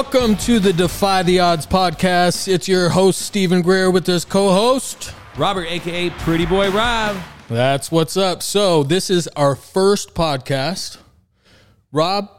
Welcome to the Defy the Odds podcast. It's your host, Stephen Grear, with his co host. Robert, aka Pretty Boy Rob. That's what's up. So, this is our first podcast. Rob,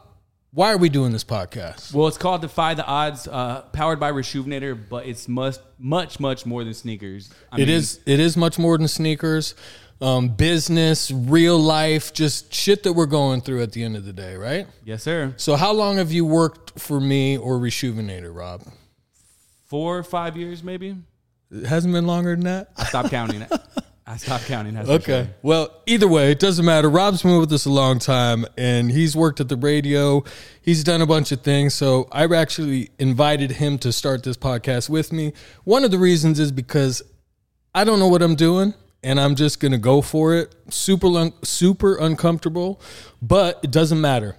why are we doing this podcast? Well, it's called Defy the Odds, uh, powered by Reshoevn8r, but it's much, much, much more than sneakers. I It mean, is. It is much more than sneakers, um, business, real life, just shit that we're going through at the end of the day, right? Yes, sir. So, how long have you worked for me or Reshoevn8r, Rob? Four or five years, maybe. It hasn't been longer than that. I stopped counting. I stopped counting. that's Okay. sure. Well, either way, it doesn't matter. Rob's been with us a long time and he's worked at the radio. He's done a bunch of things. So I actually invited him to start this podcast with me. One of the reasons is because I don't know what I'm doing and I'm just going to go for it. Super, super uncomfortable, but it doesn't matter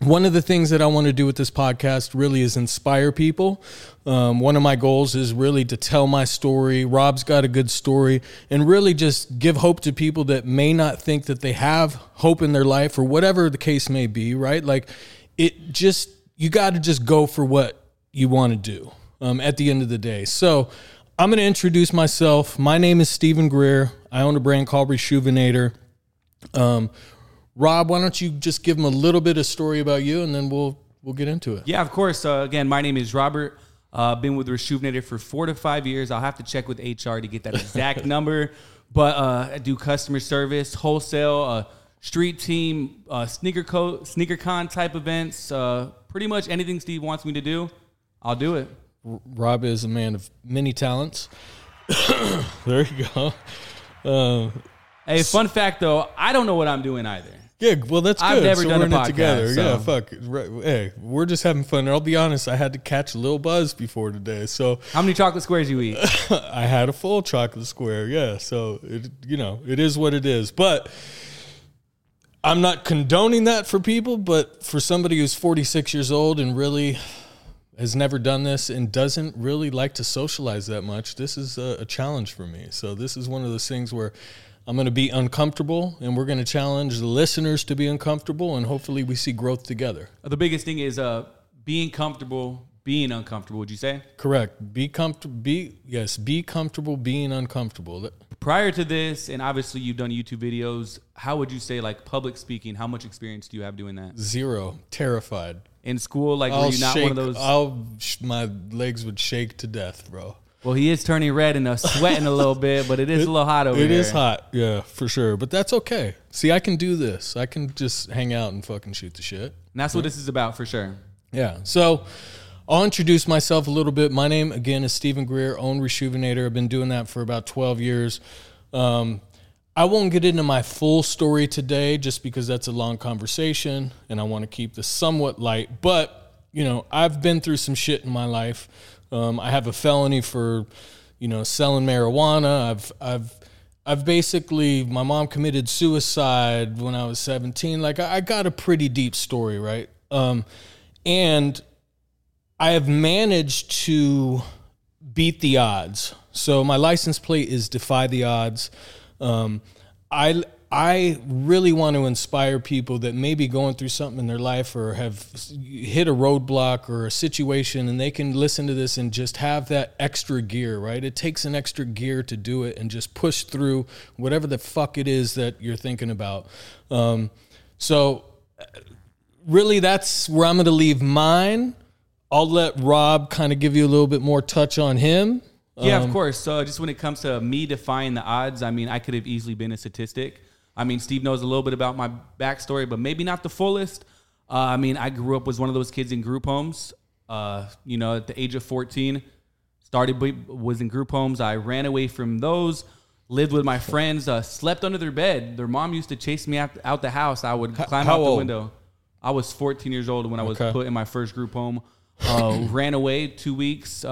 one of the things that I want to do with this podcast really is inspire people. Um, one of my goals is really to tell my story. Rob's got a good story, and really just give hope to people that may not think that they have hope in their life or whatever the case may be, right? Like it just, you got to just go for what you want to do um, at the end of the day. So I'm going to introduce myself. My name is Stephen Grear. I own a brand called Reshoevn8r. Um, Rob, why don't you just give them a little bit of story about you, and then we'll we'll get into it. Yeah, of course. Uh, again, my name is Robert. Uh, been with Reshoevn8r for four to five years. I'll have to check with HR to get that exact number. But uh, I do customer service, wholesale, uh, street team, uh, sneaker co- sneaker con type events. Uh, pretty much anything Steve wants me to do, I'll do it. Rob is a man of many talents. there you go. Uh, Hey, fun fact though, I don't know what I'm doing either. yeah, well, that's good. I've never so done we're a in it together. so- Yeah, fuck. Right. Hey, we're just having fun. And I'll be honest, I had to catch a little buzz before today, so How many chocolate squares you eat? I had a full chocolate square. Yeah, so it you know it is what it is. But I'm not condoning that for people. But for somebody who's 46 years old and really has never done this and doesn't really like to socialize that much, this is a, a challenge for me. So this is one of those things where. I'm going to be uncomfortable, and we're going to challenge the listeners to be uncomfortable, and hopefully, we see growth together. the biggest thing is uh, being comfortable, being uncomfortable. Would you say? Correct. Be comfortable. Be yes. Be comfortable being uncomfortable. Prior to this, and obviously you've done YouTube videos. How would you say like public speaking? How much experience do you have doing that Zero. Terrified. In school? Like, were I'll you not shake. one of those? I'll sh- my legs would shake to death, bro. well, he is turning red and uh, sweating a little bit, but it is a little hot over It It is hot, yeah, for sure. But that's okay. See, I can do this. I can just hang out and fucking shoot the shit. and that's what this is about for sure. Yeah. So I'll introduce myself a little bit. My name again is Stephen Grear, own Reshoevn8r. I've been doing that for about 12 years. Um, I won't get into my full story today just because that's a long conversation and I want to keep this somewhat light. But, you know, I've been through some shit in my life. Um, I have a felony for, you know, selling marijuana. I've, I've, I've basically, my mom committed suicide when I was 17. Like, I, got a pretty deep story, right? Um, and I have managed to beat the odds. So my license plate is defy the odds. Um, I I really want to inspire people that may be going through something in their life or have hit a roadblock or a situation and they can listen to this and just have that extra gear, right? It takes an extra gear to do it and just push through whatever the fuck it is that you're thinking about. Um, so really that's where I'm going to leave mine. I'll let Rob kind of give you a little bit more touch on him. Yeah, Um, of course. So just when it comes to me defying the odds, I mean, I could have easily been a statistic. I mean, Steve knows a little bit about my backstory, but maybe not the fullest. Uh, I mean, I grew up was one of those kids in group homes. Uh, you know, at the age of fourteen, started was in group homes. I ran away from those. Lived with my friends. Uh, slept under their bed. Their mom used to chase me out, out the house. I would climb how out the window. I was 14 years old when I was Okay. put in my first group home. Uh, ran away two weeks.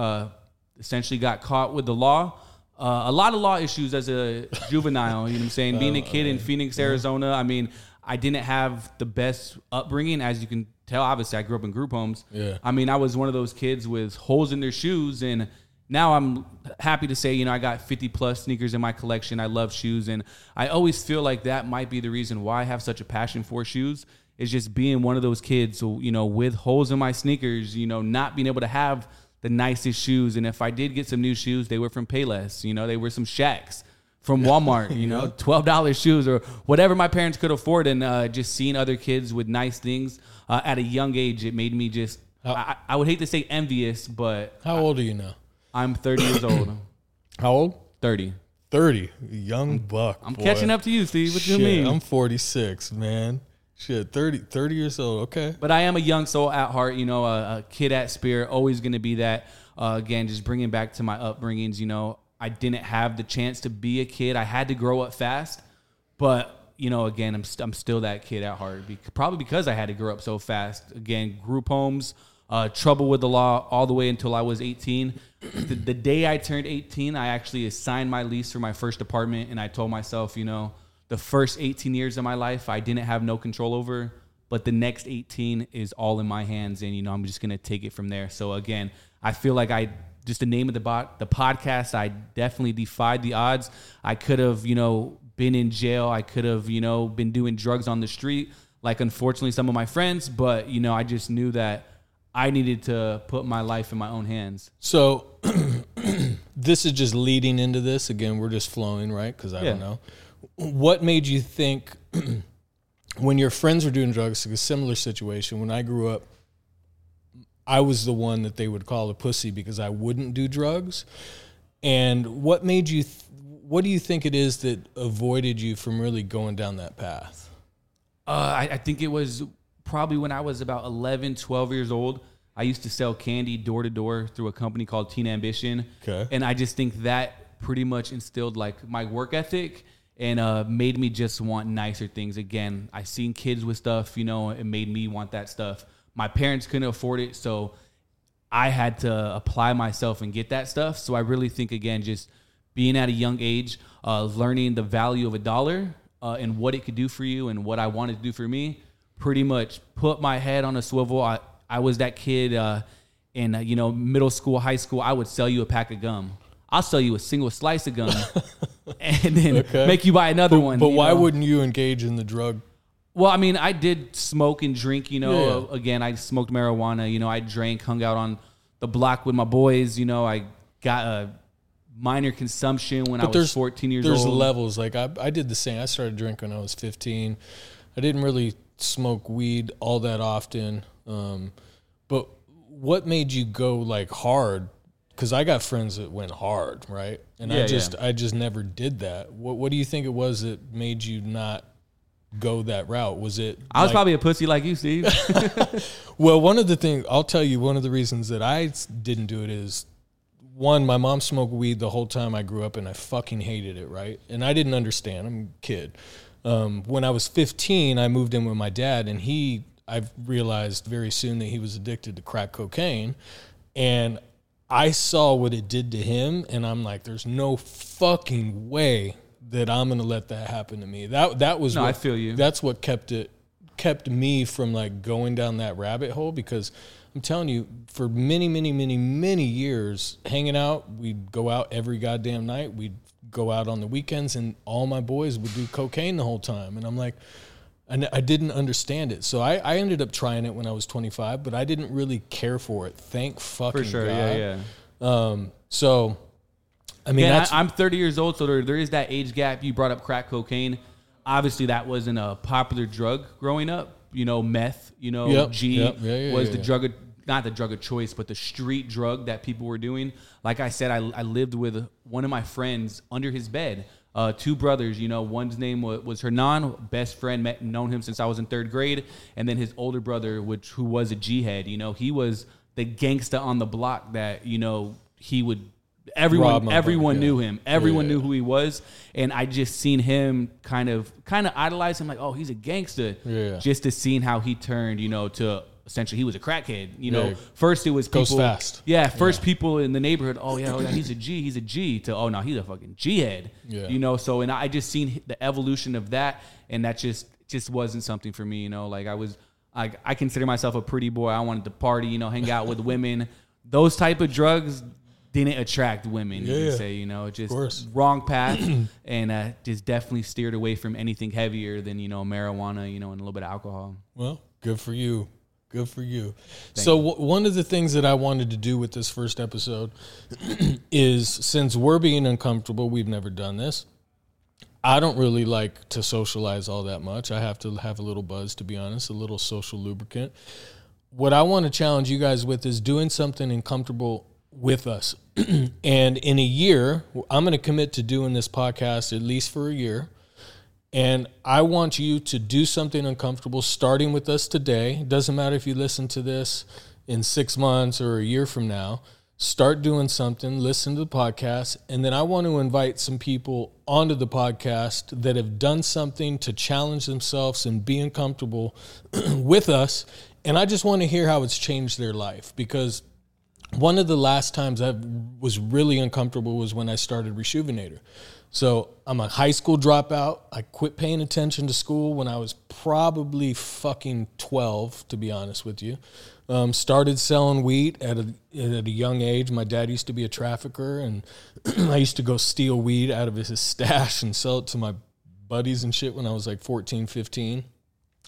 Essentially got caught with the law. Uh, a lot of law issues as a juvenile. You know what I'm saying? Being a kid in Phoenix, Arizona. I mean, I didn't have the best upbringing, as you can tell. Obviously, I grew up in group homes. Yeah. I mean, I was one of those kids with holes in their shoes, and now I'm happy to say, you know, I got 50 plus sneakers in my collection. I love shoes, and I always feel like that might be the reason why I have such a passion for shoes is just being one of those kids, you know, with holes in my sneakers, you know, not being able to have the nicest shoes. And if I did get some new shoes, they were from Payless, you know, they were some Shaqs from Walmart, you know, twelve dollars shoes or whatever my parents could afford, and uh, just seeing other kids with nice things uh, at a young age, it made me just. I, I would hate to say envious, but How old are you now? I'm 30 years old. How old? 30. 30. Young buck. I'm boy. catching up to you, Steve. What Shit, you mean? I'm 46, man. Shit, 30, 30 years old. Okay. But I am a young soul at heart, you know, a, a kid at spirit, always going to be that. Uh, again, just bringing back to my upbringings, you know, I didn't have the chance to be a kid. I had to grow up fast, but you know, again, I'm st- I'm still that kid at heart. Be- probably because I had to grow up so fast. Again, group homes, uh, trouble with the law, all the way until I was 18. the, the day I turned 18, I actually signed my lease for my first apartment, and I told myself, you know, the first 18 years of my life, I didn't have no control over but the next 18 is all in my hands and you know i'm just gonna take it from there so again i feel like i just the name of the bot the podcast i definitely defied the odds i could have you know been in jail i could have you know been doing drugs on the street like unfortunately some of my friends but you know i just knew that i needed to put my life in my own hands So this is just leading into this. Again, we're just flowing, right? Because I don't know. What made you think when your friends were doing drugs, like a similar situation, when I grew up, I was the one that they would call a pussy because I wouldn't do drugs. And what made you, th- what do you think it is that avoided you from really going down that path? Uh, I, I think it was probably when I was about 11, 12 years old. I used to sell candy door to door through a company called Teen Ambition. Okay. And I just think that pretty much instilled like my work ethic and uh, made me just want nicer things. Again, I seen kids with stuff, you know, it made me want that stuff. My parents couldn't afford it, so I had to apply myself and get that stuff. So I really think again, just being at a young age, uh, learning the value of a dollar uh, and what it could do for you and what I wanted to do for me, pretty much put my head on a swivel. I, I was that kid uh, in uh, you know middle school, high school. I would sell you a pack of gum. I'll sell you a single slice of gum, and then Okay. make you buy another one. But why know? wouldn't you engage in the drug? Well, I mean, I did smoke and drink. You know, Yeah. again, I smoked marijuana. You know, I drank, hung out on the block with my boys. You know, I got a minor consumption when I was 14 years there's old. There's levels. Like I, I did the same. I started drinking when I was 15. I didn't really smoke weed all that often. Um, but what made you go like hard? Because I got friends that went hard, right? And I just yeah. I just never did that. What What do you think it was that made you not go that route? Was it? I was like- probably a pussy like you, Steve. well, one of the things I'll tell you, one of the reasons that I didn't do it is one, my mom smoked weed the whole time I grew up, and I fucking hated it, right? And I didn't understand. I'm a kid. Um, when I was 15, I moved in with my dad, and he, I realized very soon that he was addicted to crack cocaine, and I saw what it did to him, and I'm like, there's no fucking way that I'm gonna let that happen to me. That that was No, what, I feel you. That's what kept it kept me from like going down that rabbit hole because I'm telling you, for many, many, many, many years, hanging out, we'd go out every goddamn night. We'd go out on the weekends, and all my boys would do cocaine the whole time. And I'm like, I, n- I didn't understand it. So I, I ended up trying it when I was 25, but I didn't really care for it. Thank fucking For sure, God. yeah, yeah. Um, so, I mean, Yeah, I, I'm 30 years old, so there, there is that age gap. You brought up crack cocaine. Obviously, that wasn't a popular drug growing up. You know, meth. You know, Yep, G yep, yeah, yeah, was the drug, of, not the drug of choice, but the street drug that people were doing. Like I said, I, I lived with one of my friends under his bed. Uh, two brothers, you know, one's name was, was Hernan, best friend, met known him since I was in third grade, and then his older brother, which who was a G head. You know, he was the gangsta on the block that you know he would everyone everyone yeah. knew him everyone Yeah. knew who he was and i just seen him kind of kind of idolize him like oh he's a gangster Yeah. just to seeing how he turned you know to essentially he was a crackhead you know Yeah. first it was people Goes fast. yeah first people in the neighborhood oh yeah, oh yeah he's a g he's a g to oh no he's a fucking g head Yeah. you know so and i just seen the evolution of that and that just just wasn't something for me you know like i was I, I consider myself a pretty boy i wanted to party you know hang out with women those type of drugs didn't attract women. you Yeah. say, you know, just wrong path, and uh, just definitely steered away from anything heavier than you know marijuana, you know, and a little bit of alcohol. Well, good for you. Good for you. so, w- one of the things that I wanted to do with this first episode is since we're being uncomfortable, we've never done this. I don't really like to socialize all that much. I have to have a little buzz, to be honest, a little social lubricant. What I want to challenge you guys with is doing something uncomfortable with us. and in a year, I'm going to commit to doing this podcast at least for a year. And I want you to do something uncomfortable starting with us today. Doesn't matter if you listen to this in six months or a year from now. Start doing something, listen to the podcast. And then I want to invite some people onto the podcast that have done something to challenge themselves and be uncomfortable with us. And I just want to hear how it's changed their life because one of the last times I was really uncomfortable was when I started Reshoevn8r. So I'm a high school dropout. I quit paying attention to school when I was probably fucking 12, to be honest with you. Um, started selling weed at a, at a young age. My dad used to be a trafficker, and I used to go steal weed out of his stash and sell it to my buddies and shit when I was like 14, 15.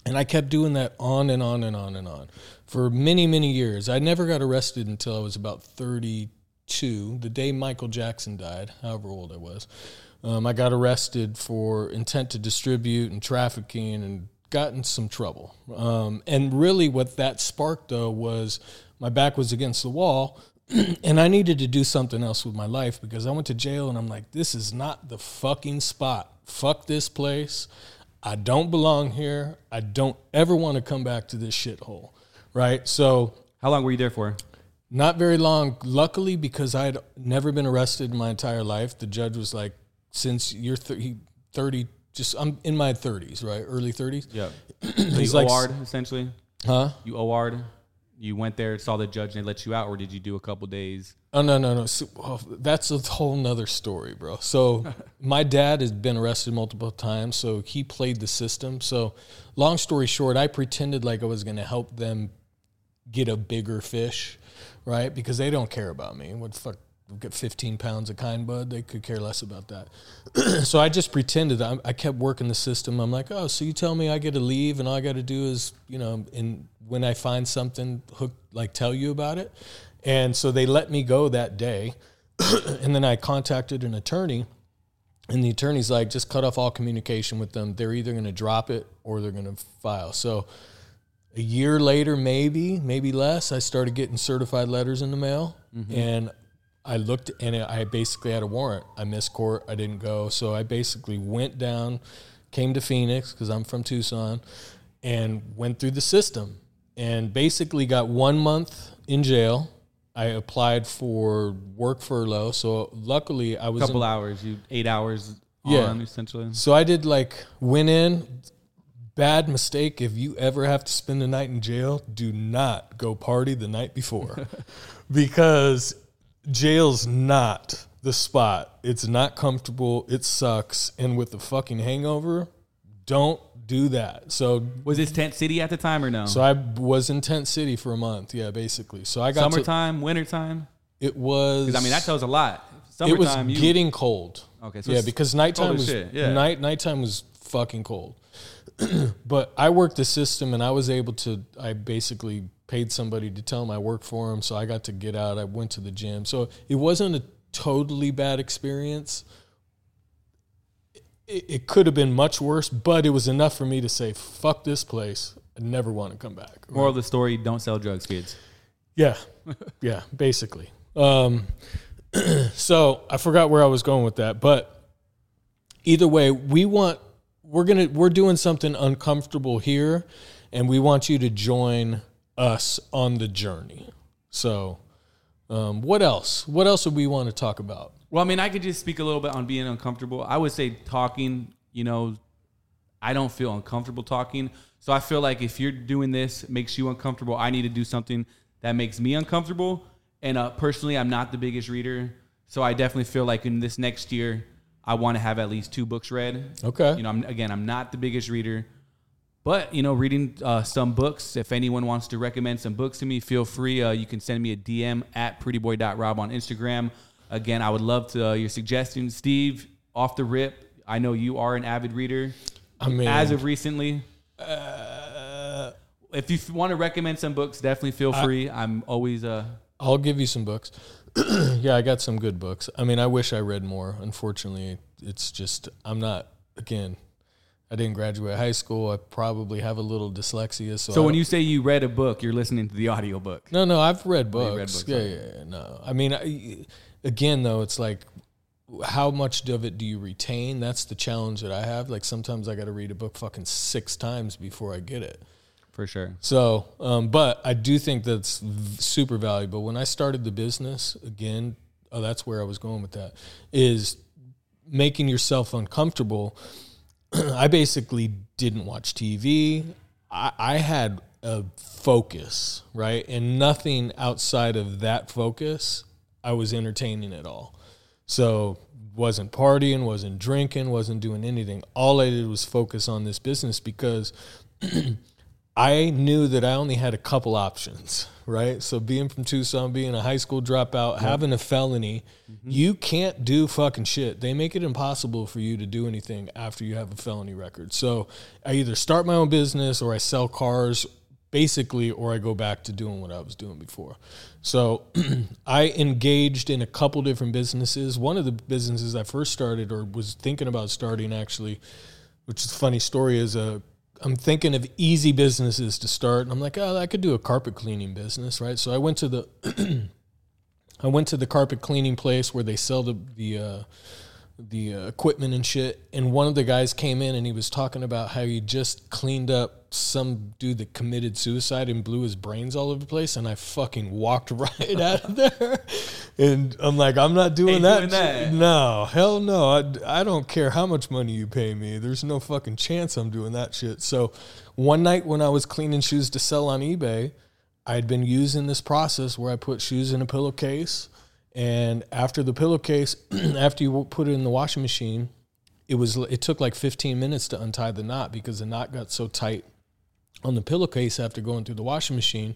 And I kept doing that on and on and on and on for many, many years. I never got arrested until I was about 32, the day Michael Jackson died, however old I was. Um, I got arrested for intent to distribute and trafficking and got in some trouble. Um, and really, what that sparked, though, was my back was against the wall. and I needed to do something else with my life because I went to jail and I'm like, this is not the fucking spot. Fuck this place. I don't belong here. I don't ever want to come back to this shithole. Right. So, How long were you there for? not very long. Luckily, because I had never been arrested in my entire life, the judge was like, since you're th- 30, just I'm in my 30s, right? Early 30s. Yeah, He's you like, OR'd essentially. huh? You OR'd. You went there, saw the judge, and they let you out, or did you do a couple days? Oh no no no! So, well, that's a whole nother story, bro. So my dad has been arrested multiple times, so he played the system. So long story short, I pretended like I was going to help them get a bigger fish, right? Because they don't care about me. What the fuck? Get 15 pounds of kind bud. They could care less about that. so I just pretended. I, I kept working the system. I'm like, oh, so you tell me I get to leave, and all I got to do is, you know, and when I find something, hook like tell you about it. And so they let me go that day, and then I contacted an attorney, and the attorney's like, just cut off all communication with them. They're either going to drop it or they're going to file. So a year later, maybe, maybe less, I started getting certified letters in the mail, mm-hmm. and I looked and I basically had a warrant. I missed court. I didn't go. So I basically went down, came to Phoenix because I'm from Tucson, and went through the system and basically got one month in jail. I applied for work furlough. So luckily I was in- couple hours, you eight hours Yeah. on essentially. so I did like went in. Bad mistake. If you ever have to spend the night in jail, do not go party the night before, because jail's not the spot. It's not comfortable. It sucks. And with the fucking hangover, don't do that. So, Was this tent city at the time or no? so I was in Tent City for a month. Yeah, basically. So I got to. Summertime, wintertime. It was. I mean that tells a lot. it was Summertime, you getting cold. Okay, so yeah, because nighttime was yeah. night nighttime was fucking cold. but I worked the system, and I was able to. I basically paid somebody to tell them I worked for them, so I got to get out. I went to the gym, so it wasn't a totally bad experience. It, it could have been much worse, but it was enough for me to say, "Fuck this place." I never want to come back. moral of the story: don't sell drugs, kids. Yeah, yeah, basically. Um, so I forgot where I was going with that, but either way, we want we're gonna we're doing something uncomfortable here, and we want you to join us on the journey. So, um, what else? What else would we want to talk about? Well, I mean, I could just speak a little bit on being uncomfortable. I would say talking, you know, I don't feel uncomfortable talking. So I feel like if you're doing this, makes you uncomfortable, I need to do something that makes me uncomfortable. And uh, personally, I'm not the biggest reader. So I definitely feel like in this next year, I want to have at least two books read. Okay. You know, I'm, again, I'm not the biggest reader. But you know, reading uh, some books. If anyone wants to recommend some books to me, feel free. Uh, you can send me a DM at prettyboy.rob on Instagram. Again, I would love to uh, your suggestions, Steve. Off the rip, I know you are an avid reader. I mean, as of recently, uh, if you f- want to recommend some books, definitely feel free. I'm always uh I'll give you some books. yeah, I got some good books. I mean, I wish I read more. Unfortunately, it's just I'm not. Again, I didn't graduate high school. I probably have a little dyslexia. So, So when you say you read a book, you're listening to the audiobook. No, no, I've read books. read books, yeah, yeah, yeah, no. I mean, I, again, though, it's like, how much of it do you retain? That's the challenge that I have. Like sometimes I got to read a book fucking six times before I get it. For sure. So, um, but I do think that's v- super valuable. When I started the business, again, oh, that's where I was going with that, is making yourself uncomfortable. I basically didn't watch TV. I, I had a focus, right? And nothing outside of that focus I was entertaining at all. So wasn't partying, wasn't drinking, wasn't doing anything. All I did was focus on this business because I knew that I only had a couple options, right? So being from Tucson, being a high school dropout, having a felony, mm-hmm. you can't do fucking shit. They make it impossible for you to do anything after you have a felony record. So I either start my own business or I sell cars basically or I go back to doing what I was doing before. So I engaged in a couple different businesses. One of the businesses I first started or was thinking about starting actually, which is a funny story, is a I'm thinking of easy businesses to start. And I'm like, oh, I could do a carpet cleaning business, right? So I went to the I went to the carpet cleaning place where they sell the the uh, the uh, equipment and shit. And one of the guys came in and he was talking about how he just cleaned up some dude that committed suicide and blew his brains all over the place. And I fucking walked right out of there. And I'm like, I'm not doing, that, doing that. No, hell no. I, I don't care how much money you pay me. There's no fucking chance I'm doing that shit. So one night when I was cleaning shoes to sell on eBay, I'd been using this process where I put shoes in a pillowcase. And after the pillowcase, after you put it in the washing machine, it was it took like 15 minutes to untie the knot because the knot got so tight on the pillowcase after going through the washing machine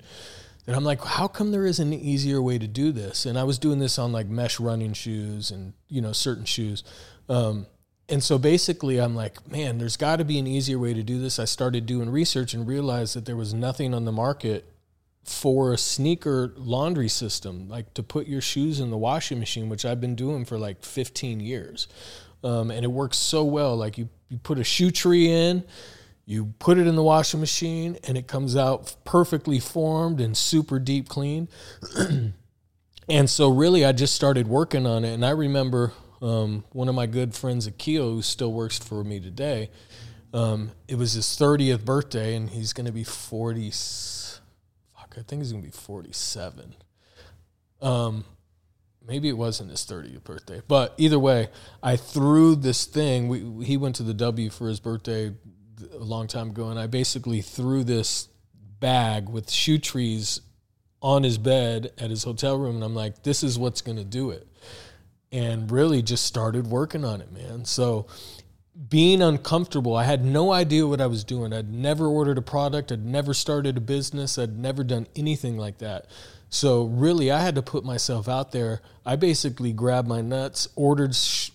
that I'm like, how come there isn't an easier way to do this? And I was doing this on like mesh running shoes and you know certain shoes. Um, and so basically, I'm like, man, there's got to be an easier way to do this. I started doing research and realized that there was nothing on the market for a sneaker laundry system, like to put your shoes in the washing machine, which I've been doing for like 15 years. Um, and it works so well. Like you, you put a shoe tree in, you put it in the washing machine, and it comes out perfectly formed and super deep clean. and so, really, I just started working on it. And I remember um, one of my good friends, Akio, who still works for me today. Um, it was his 30th birthday, and he's going to be 40. I think he's to be 47. Um, maybe it wasn't his 30th birthday, but either way, I threw this thing. We, he went to the W for his birthday a long time ago, and I basically threw this bag with shoe trees on his bed at his hotel room, and I'm like, this is what's to do it. And really just started working on it, man. So being uncomfortable, I had no idea what I was doing. I'd never ordered a product, I'd never started a business, I'd never done anything like that. So really, I had to put myself out there. I basically grabbed my nuts, ordered sh-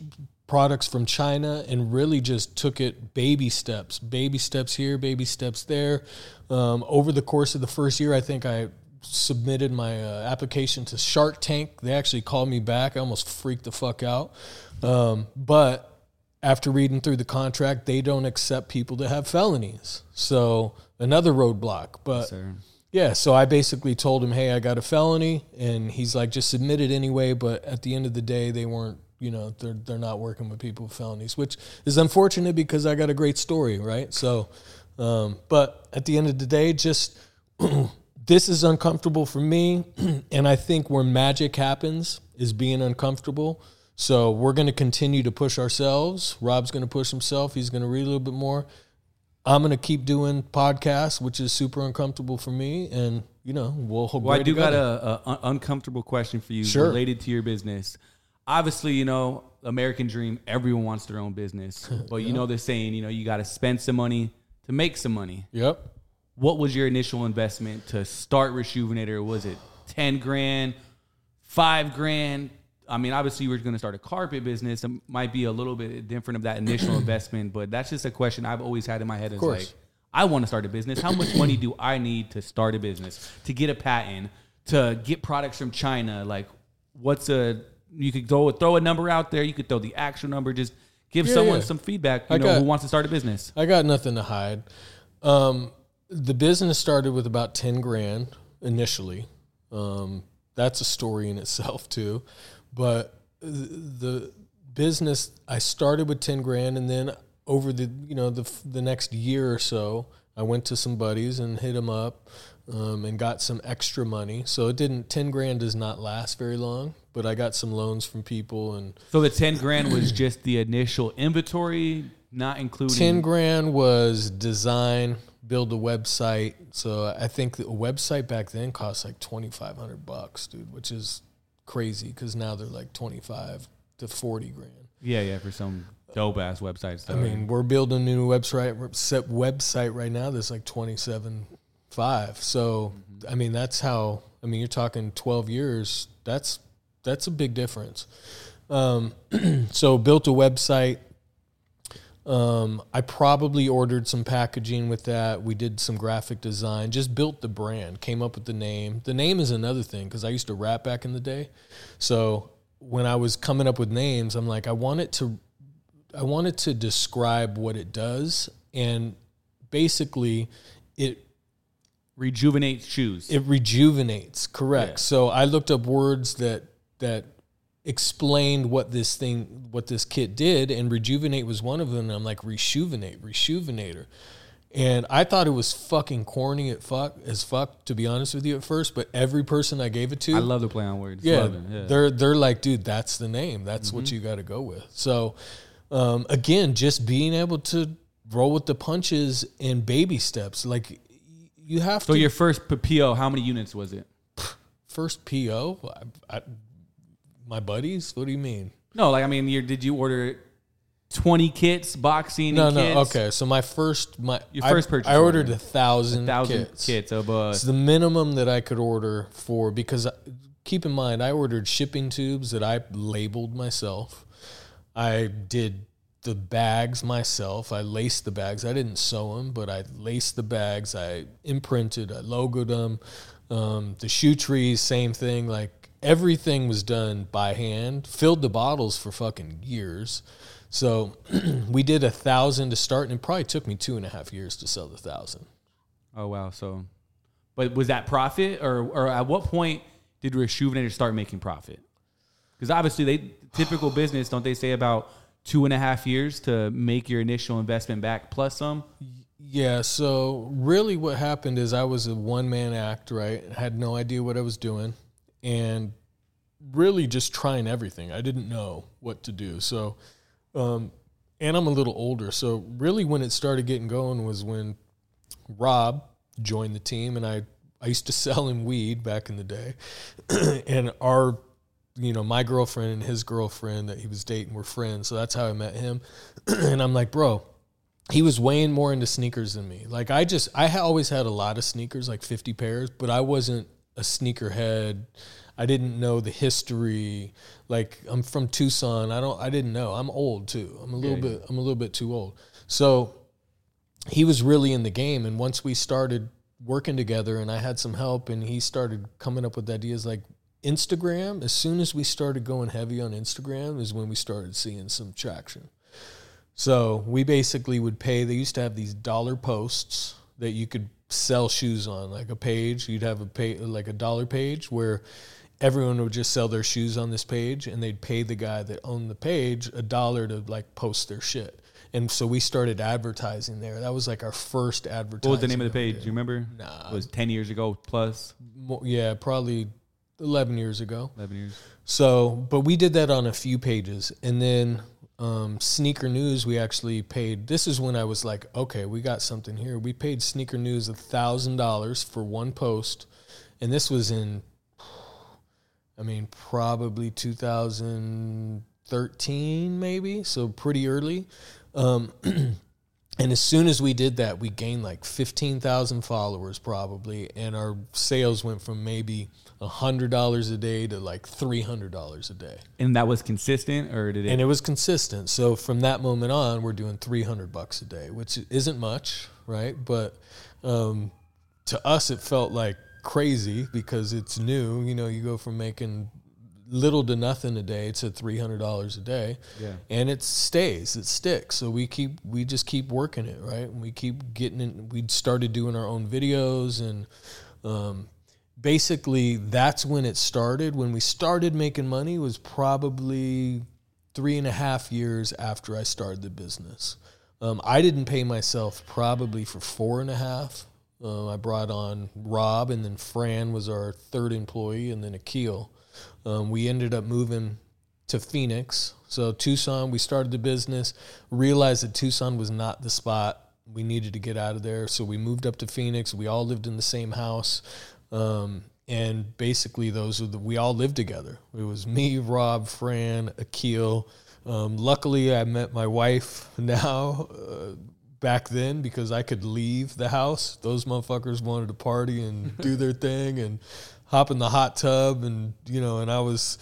products from China, and really just took it baby steps, baby steps here, baby steps there. Um, over the course of the first year, I think I submitted my uh, application to Shark Tank. They actually called me back. I almost freaked the fuck out. Um, but after reading through the contract, they don't accept people that have felonies. So another roadblock. But Sir. yeah, so I basically told him, "Hey, I got a felony," and he's like, "Just submit it anyway." But at the end of the day, they weren't. You know, they're they're not working with people with felonies, which is unfortunate because I got a great story, right? So, um, but at the end of the day, just this is uncomfortable for me, and I think where magic happens is being uncomfortable. So we're going to continue to push ourselves. Rob's going to push himself. He's going to read a little bit more. I'm going to keep doing podcasts, which is super uncomfortable for me, and you know we'll. Well, I do got together. a, a un- uncomfortable question for you Sure. related to your business. Obviously, you know, American dream, everyone wants their own business. But you know the saying, you know, you got to spend some money to make some money. Yep. What was your initial investment to start Reshoevn8r? Was it ten grand, five grand? I mean, obviously, you were going to start a carpet business. It might be a little bit different of that initial investment, but that's just a question I've always had in my head. Is like, I want to start a business. How much money do I need to start a business, to get a patent, to get products from China? Like, what's a you could throw throw a number out there. You could throw the actual number. Just give Yeah, someone yeah. some feedback. You I know, got- who wants to start a business? I got nothing to hide. Um, the business started with about 10 grand initially. Um, that's a story in itself, too. But the business, I started with 10 grand, and then over the, you know, the, the next year or so, I went to some buddies and hit them up um, and got some extra money. So it didn't, 10 grand does not last very long, but I got some loans from people and So the ten grand was just the initial inventory, not including 10 grand was design, build a website. So I think the website back then cost like 2500 bucks, dude, which is crazy because now they're like 25 to 40 grand. Yeah, yeah, for some dope ass websites. I mean, we're building a new website website right now that's like 27 5. So I mean, that's how I mean, you're talking 12 years. That's that's a big difference. Um, so built a website. Um, I probably ordered some packaging with that. We did some graphic design, just built the brand, came up with the name. The name is another thing because I used to rap back in the day. So when I was coming up with names, I'm like, I want it to, I wanted to describe what it does, and basically, it rejuvenates shoes. it rejuvenates. Correct. Yeah. So I looked up words that that explained what this thing, what this kit did, and rejuvenate was one of them. And I'm like, rejuvenate, rejuvenator. And I thought it was fucking corny at fuck as fuck, to be honest with you at first. But every person I gave it to, I love the play on words. yeah, yeah. they're they're like, dude, that's the name. That's Mm-hmm. what you got to go with. So, um, again, just being able to roll with the punches and baby steps, like you have so to. So your first po how many units was it? first PO, I, I, my buddies. What do you mean? No, like I mean, you did you order twenty kits, boxing? No, no. kits? Okay, so my first, my Your I- first purchase I ordered order. a thousand, thousand kits. kits, of uh, It's the minimum that I could order for because I- keep in mind I ordered shipping tubes that I labeled myself. I did the bags myself. I laced the bags. I didn't sew them, but I laced the bags. I imprinted. I logoed them. Um, the shoe trees, same thing. Like everything was done by hand. Filled the bottles for fucking years. So we did a thousand to start, and it probably took me two and a half years to sell the thousand. oh wow. So, but was that profit, or or at what point did Reshoevn8r start making profit? Because obviously, they typical business don't they say about two and a half years to make your initial investment back plus some? Yeah, so really what happened is I was a one man act, right? I had no idea what I was doing and really just trying everything. I didn't know what to do. So um and I'm a little older. So really when it started getting going was when Rob joined the team and I I used to sell him weed back in the day. and our you know, my girlfriend and his girlfriend that he was dating were friends. So that's how I met him. and I'm like, bro, he was weighing more into sneakers than me. Like I just I always had a lot of sneakers, like 50 pairs, but I wasn't a sneakerhead. I didn't know the history. Like I'm from Tucson. I don't I didn't know. I'm old too. I'm a little Yeah, bit I'm a little bit too old. So he was really in the game and once we started working together and I had some help and he started coming up with ideas like Instagram, as soon as we started going heavy on Instagram is when we started seeing some traction. So we basically would pay. They used to have these dollar posts that you could sell shoes on, like a page. You'd have a pay, like a dollar page where everyone would just sell their shoes on this page, and they'd pay the guy that owned the page a dollar to like post their shit. And so we started advertising there. That was like our first advertising. What was the name of the page? Do you remember? Nah. It was ten years ago plus Mo- Yeah, probably eleven years ago. eleven years. So, but we did that on a few pages, and then um, Sneaker News. We actually paid. This is when I was like, okay, we got something here. We paid Sneaker News a thousand dollars for one post, and this was in, I mean, probably 2013, maybe. So pretty early. Um, And as soon as we did that, we gained like 15,000 followers probably. And our sales went from maybe $100 a day to like $300 a day. And that was consistent or did it? And it was consistent. So from that moment on, we're doing 300 bucks a day, which isn't much, right? But um, to us, it felt like crazy because it's new. You know, you go from making little to nothing a day to three hundred dollars a day, Yeah. and it stays, it sticks. So we keep, we just keep working it, right? And we keep getting in. We started doing our own videos, and um, basically that's when it started. When we started making money was probably three and a half years after I started the business. Um, I didn't pay myself probably for four and a half. Uh, I brought on Rob, and then Fran was our third employee, and then Akil. Um, we ended up moving to Phoenix. So Tucson, we started the business, realized that Tucson was not the spot. We needed to get out of there. So we moved up to Phoenix. We all lived in the same house. Um, and basically those are the, we all lived together. It was me, Rob, Fran, Akil. Um, luckily I met my wife now, uh, back then because I could leave the house. Those motherfuckers wanted to party and do their thing and hop in the hot tub and you know and I was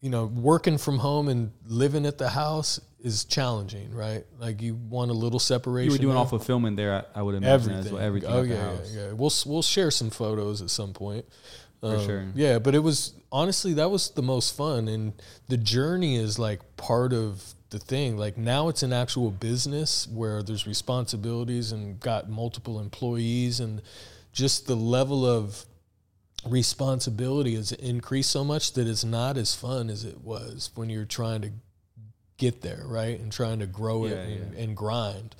you know working from home and living at the house is challenging, right? Like you want a little separation. you were doing there. all fulfillment there, I, I would imagine as everything. well. Everything. Oh yeah, yeah, yeah. We'll we'll share some photos at some point. Um, sure. Yeah, but it was honestly that was the most fun, and the journey is like part of the thing. Like now it's an actual business where there's responsibilities and got multiple employees, and just the level of responsibility has increased so much that it's not as fun as it was when you're trying to get there, right? And trying to grow it Yeah, and, yeah. and grind.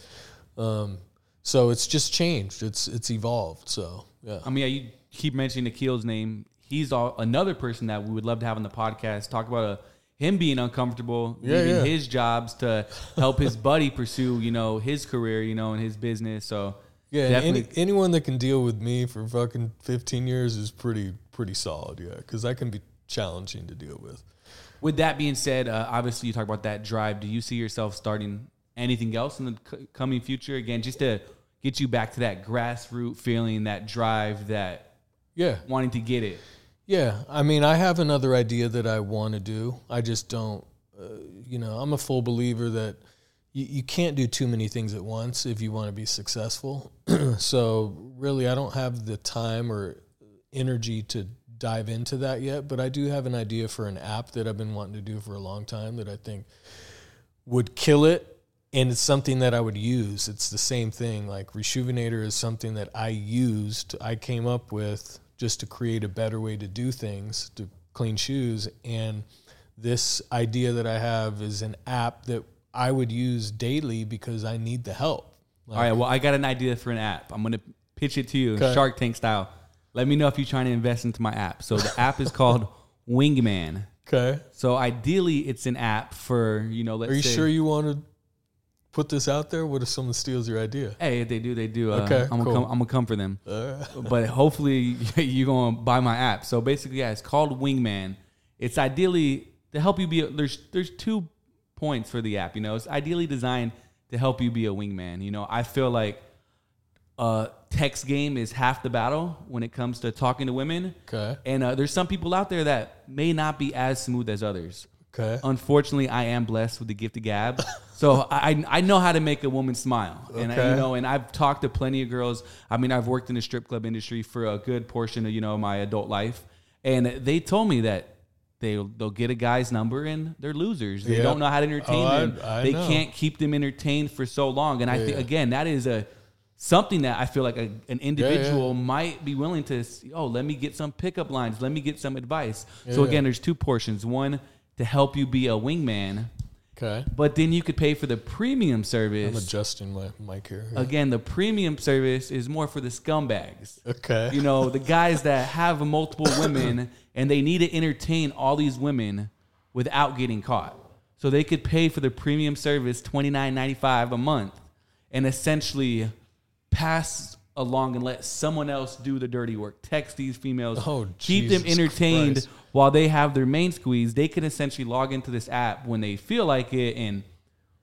Um, so it's just changed. It's it's evolved. So yeah. I mean, yeah, you keep mentioning Akil's name. He's all, another person that we would love to have on the podcast. Talk about uh him being uncomfortable, Yeah, leaving yeah. his jobs to help his buddy pursue, you know, his career, you know, and his business. So Yeah, any, anyone that can deal with me for fucking 15 years is pretty pretty solid, yeah, cuz I can be challenging to deal with. With that being said, uh, obviously you talk about that drive. Do you see yourself starting anything else in the c- coming future? Again, just to get you back to that grassroots feeling, that drive, that Yeah. wanting to get it. Yeah, I mean, I have another idea that I want to do. I just don't, uh, you know, I'm a full believer that you, you can't do too many things at once if you want to be successful. so, really, I don't have the time or energy to dive into that yet, but I do have an idea for an app that I've been wanting to do for a long time that I think would kill it and it's something that I would use. It's the same thing. Like Reshoevn8r is something that I used, I came up with just to create a better way to do things, to clean shoes. And this idea that I have is an app that I would use daily because I need the help. All right, well, I got an idea for an app. I'm going to pitch it to you. Shark Tank style. Let me know if you're trying to invest into my app. So the app is called Wingman. Okay. So ideally, it's an app for you know. Let's Are you say, sure you want to put this out there? What if someone steals your idea? Hey, if they do, they do. Uh, Okay, I'm gonna cool. come. I'm gonna come for them. Uh, but hopefully you're gonna buy my app. So basically, yeah, it's called Wingman. It's ideally to help you be. A, there's there's two points for the app. You know, it's ideally designed to help you be a wingman. You know, I feel like uh, text game is half the battle when it comes to talking to women. okay. And uh, there's some people out there that may not be as smooth as others. Okay. Unfortunately, I am blessed with the gift of gab, so I I know how to make a woman smile, and I, you know, and I've talked to plenty of girls. I mean, I've worked in the strip club industry for a good portion of you know my adult life, and they told me that they they'll get a guy's number and they're losers. They Yeah. don't know how to entertain Oh, them. I they know. can't keep them entertained for so long, and I think yeah. again that is a something that I feel like a, an individual might be willing to. Oh, let me get some pickup lines. Let me get some advice. so Yeah. again, there's two portions. One to help you be a wingman, Okay. but then you could pay for the premium service. I'm adjusting my mic here. Again, the premium service is more for the scumbags. Okay. You know, the guys that have multiple women and they need to entertain all these women without getting caught. So they could pay for the premium service twenty nine ninety five a month and essentially pass along and let someone else do the dirty work. Text these females, Oh, keep them entertained Christ. while they have their main squeeze. They can essentially log into this app when they feel like it and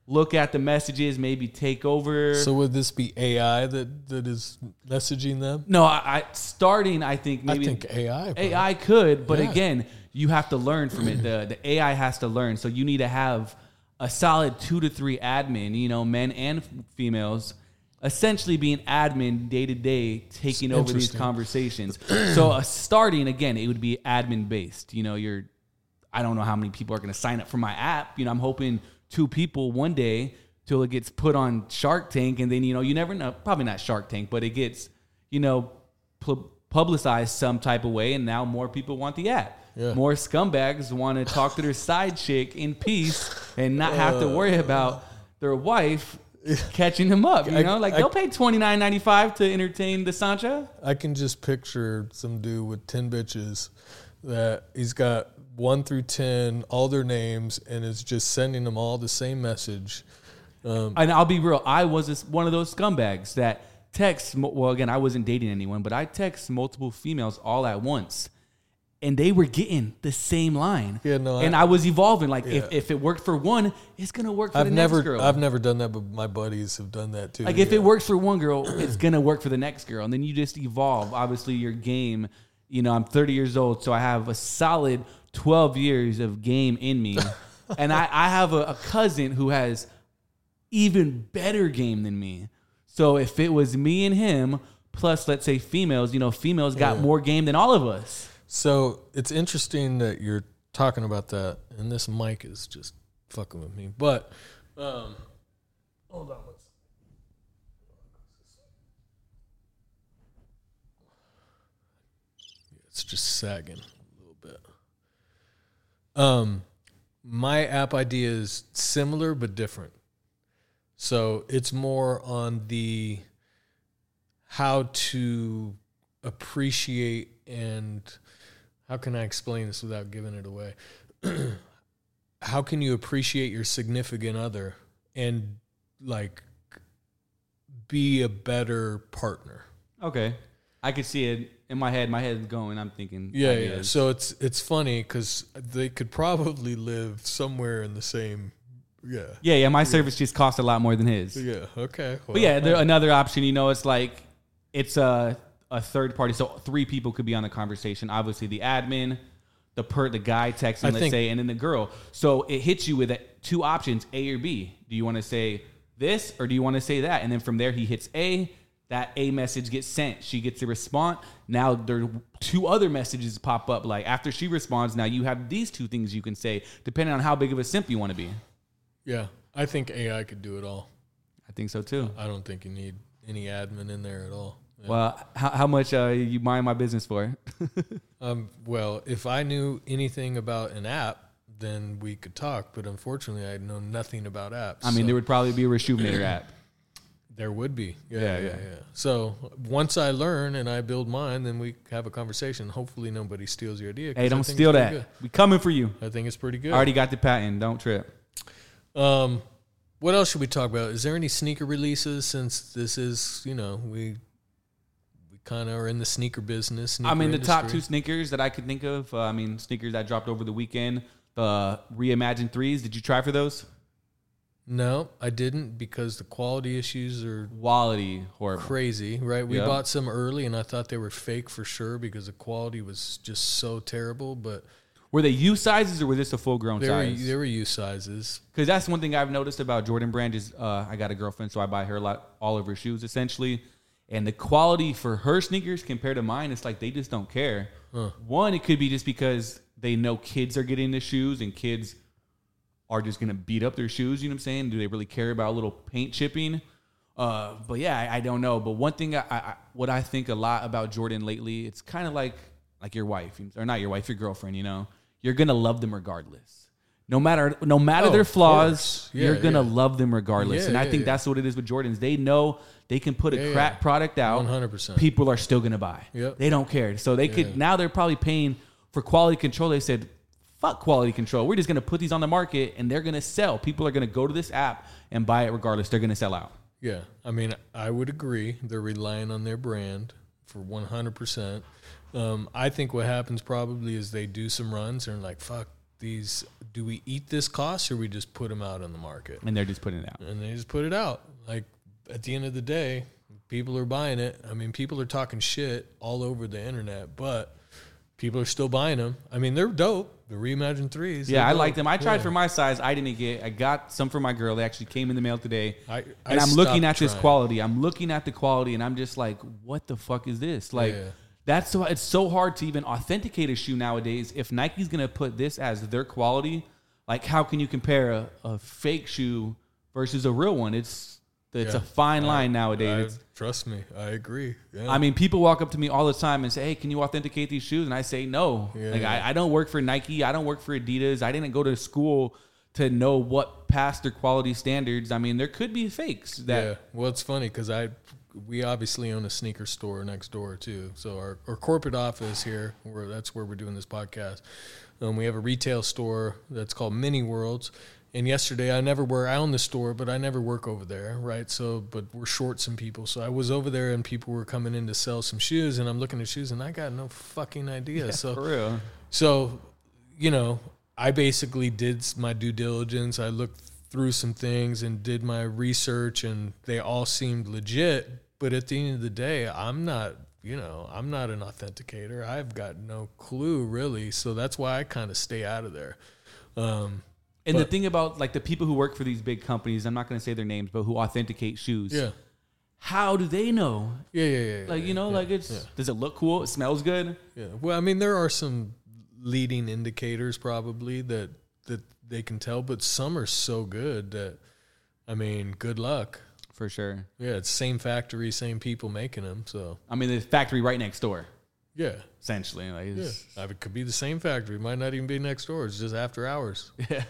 look at the messages, maybe take over. So would this be AI that that is messaging them? no, I, I starting. I think maybe I think AI. bro. AI could, but Yeah. again, you have to learn from it. The the AI has to learn. So you need to have a solid two to three admin, you know, men and f- females, essentially being admin day to day, taking over these conversations. so uh, starting again, it would be admin based. You know, you're I don't know how many people are going to sign up for my app. You know, I'm hoping two people one day till it gets put on Shark Tank, and then you know, you never know. Probably not Shark Tank, but it gets you know pu- publicized some type of way, and now more people want the app. Yeah. More scumbags want to talk to their side chick in peace and not have to worry about their wife catching them up. You know, like I- they'll pay twenty nine ninety five to entertain the Sancha. I can just picture some dude with 10 bitches that he's got one through 10, all their names, and is just sending them all the same message. Um, And I'll be real, I was one of those scumbags that texts. Well, again, I wasn't dating anyone, but I text multiple females all at once, and they were getting the same line. Yeah, no, and I, was evolving. Like if, Yeah. if it worked for one, it's gonna work for I've the never, next girl. I've never done that, but my buddies have done that too. like if yeah. it works for one girl, it's gonna work for the next girl, and then you just evolve. Obviously, your game. You know, I'm 30 years old, so I have a solid 12 years of game in me, and I, I have a, a cousin who has even better game than me. So if it was me and him, plus let's say females, you know, females got Yeah. more game than all of us. So it's interesting that you're talking about that, and this mic is just fucking with me. But um, hold on. It's just sagging a little bit. Um, my app idea is similar but different. So it's more on the how to appreciate and how can I explain this without giving it away? how can you appreciate your significant other and like be a better partner? Okay, I could see it in my head. My head's going. I'm thinking. Yeah, yeah. So it's it's funny because they could probably live somewhere in the same. Yeah. yeah, yeah. My service just costs a lot more than his. Yeah. Okay. But yeah, there, another option, you know, it's like it's a a third party, so three people could be on the conversation. Obviously, the admin, the per the guy texting, I let's think- say, and then the girl. So it hits you with two options, A or B. Do you want to say this or do you want to say that? And then from there, he hits A. That A message gets sent. She gets a response. Now there are two other messages pop up. Like after she responds, now you have these two things you can say, depending on how big of a simp you want to be. yeah. I think AI could do it all. I think so too. I don't think you need any admin in there at all. Yeah. Well, how, how much uh, you mind my business for? Um, well, if I knew anything about an app, then we could talk. But unfortunately, I know nothing about apps. I mean, so there would probably be a Reshoevn8r app. there would be. Yeah, Yeah, yeah, yeah. yeah, So once I learn and I build mine, then we have a conversation. Hopefully, nobody steals your idea. Hey, don't steal that. pretty We coming for you. I think it's pretty good. I already got the patent. Don't trip. Um, what else should we talk about? Is there any sneaker releases since this is, you know, we kind of are in the sneaker business. I mean, sneaker the top two sneakers that I could think of. Uh, I mean, sneakers that dropped over the weekend. The Reimagine threes. Did you try for those? No, I didn't because the quality issues are Quality horrible. crazy, right? We Yeah. bought some early and I thought they were fake for sure because the quality was just so terrible. But Were they U sizes or was this a full grown they were size? they were U sizes. Because that's one thing I've noticed about Jordan Brand is uh, I got a girlfriend, so I buy her a lot, all of her shoes essentially. And the quality for her sneakers compared to mine, it's like they just don't care. One, it could be just because they know kids are getting the shoes and kids are just gonna beat up their shoes. You know what I'm saying? Do they really care about a little paint chipping? Uh, but yeah, I, I don't know. But one thing, I, I, what I think a lot about Jordan lately, it's kind of like like your wife, or not your wife, your girlfriend. You know, you're gonna love them regardless. No matter no matter Oh, their flaws. Yeah, you're gonna yeah. love them regardless. Yeah, and I think that's what it is with Jordans. They know they can put a crap product out. 100%. People are still gonna buy. Yep. They don't care. So they could now they're probably paying for quality control. They said, "Fuck quality control. We're just gonna put these on the market and they're gonna sell. People are gonna go to this app and buy it regardless. They're gonna sell out." Yeah, I mean, I would agree. They're relying on their brand for one hundred percent. Um, I think what happens probably is they do some runs and like, fuck, these do we eat this cost or we just put them out on the market? And they're just putting it out. And they just put it out. Like at the end of the day, people are buying it. I mean, people are talking shit all over the internet, but people are still buying them. I mean, they're dope. The reimagined threes. Yeah, I dope. like them. I tried Yeah. for my size. I didn't get. I got some for my girl. They actually came in the mail today. I- I and I'm looking at stopped this quality. I'm looking at the quality, and I'm just like, what the fuck is this? Like, Yeah. That's so. It's so hard to even authenticate a shoe nowadays. If Nike's gonna put this as their quality, like, how can you compare a, a fake shoe versus a real one? It's it's a Yeah. fine line I- nowadays. I- trust me, I agree. Yeah. I mean, people walk up to me all the time and say, "Hey, can you authenticate these shoes?" And I say, "No. Yeah, like. I, I don't work for Nike. I don't work for Adidas. I didn't go to school to know what passed their quality standards. I mean, there could be fakes that yeah. Well, it's funny because I we obviously own a sneaker store next door too. So our, our corporate office here, where that's where we're doing this podcast. Um, we have a retail store that's called Mini Worlds. And yesterday, I never wear. I own the store, but I never work over there, right? So, but we're short some people. So I was over there, and people were coming in to sell some shoes, and I'm looking at shoes, and I got no fucking idea. so for real. so, you know, I basically did my due diligence. I looked through some things and did my research, and they all seemed legit. But at the end of the day, I'm not, you know, I'm not an authenticator. I've got no clue really. So that's why I kind of stay out of there. Um, And the thing about like the people who work for these big companies, I'm not going to say their names, but who authenticate shoes. yeah. How do they know? Yeah, yeah, yeah. Like you know, yeah, like it's yeah. does it look cool? It smells good. Yeah. Well, I mean, there are some leading indicators probably that that they can tell, but some are so good that, I mean, good luck. For sure. Yeah, it's same factory, same people making them. So I mean, the factory right next door, yeah, essentially. Like, yeah. I mean, it could be the same factory. It might not even be next door. It's just after hours. Yeah.